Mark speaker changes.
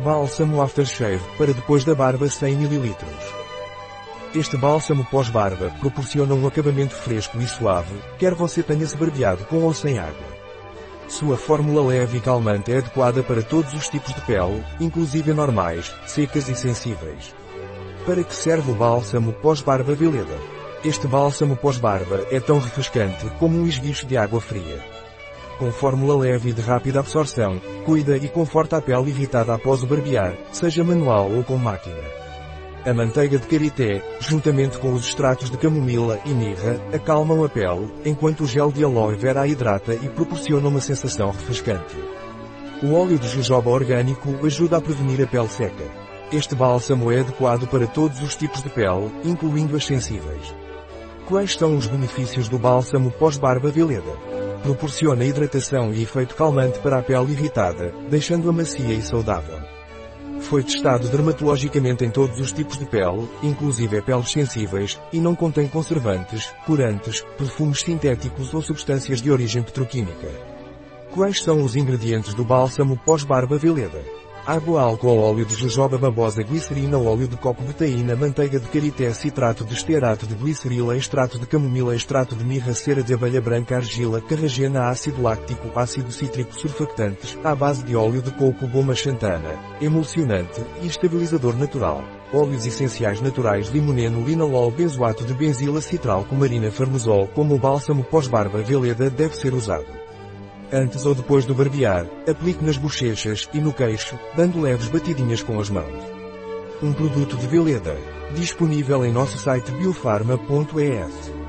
Speaker 1: Bálsamo Aftershave, para depois da barba 100 ml. Este bálsamo pós-barba proporciona um acabamento fresco e suave, quer você tenha-se barbeado com ou sem água. Sua fórmula leve e calmante é adequada para todos os tipos de pele, inclusive normais, secas e sensíveis. Para que serve o bálsamo pós-barba Veleda? Este bálsamo pós-barba é tão refrescante como um esguicho de água fria. Com fórmula leve e de rápida absorção, cuida e conforta a pele irritada após o barbear, seja manual ou com máquina. A manteiga de karité, juntamente com os extratos de camomila e mirra, acalmam a pele, enquanto o gel de aloe vera a hidrata e proporciona uma sensação refrescante. O óleo de jojoba orgânico ajuda a prevenir a pele seca. Este bálsamo é adequado para todos os tipos de pele, incluindo as sensíveis. Quais são os benefícios do bálsamo pós-barba Veleda? Proporciona hidratação e efeito calmante para a pele irritada, deixando-a macia e saudável. Foi testado dermatologicamente em todos os tipos de pele, inclusive peles sensíveis, e não contém conservantes, corantes, perfumes sintéticos ou substâncias de origem petroquímica. Quais são os ingredientes do bálsamo pós-barba Veleda? Água, álcool, óleo de jojoba babosa, glicerina, óleo de coco, betaína, manteiga de karité, citrato de estearato de glicerila, extrato de camomila, extrato de mirra, cera de abelha branca, argila, carragena, ácido láctico, ácido cítrico, surfactantes, à base de óleo de coco, goma xantana, emulsionante e estabilizador natural. Óleos essenciais naturais limoneno, linalol, benzoato de benzila, citral, cumarina, farmazol, como o bálsamo pós-barba Veleda deve ser usado antes ou depois do barbear, aplique nas bochechas e no queixo, dando leves batidinhas com as mãos. Um produto de Veleda. Disponível em nosso site biofarma.es.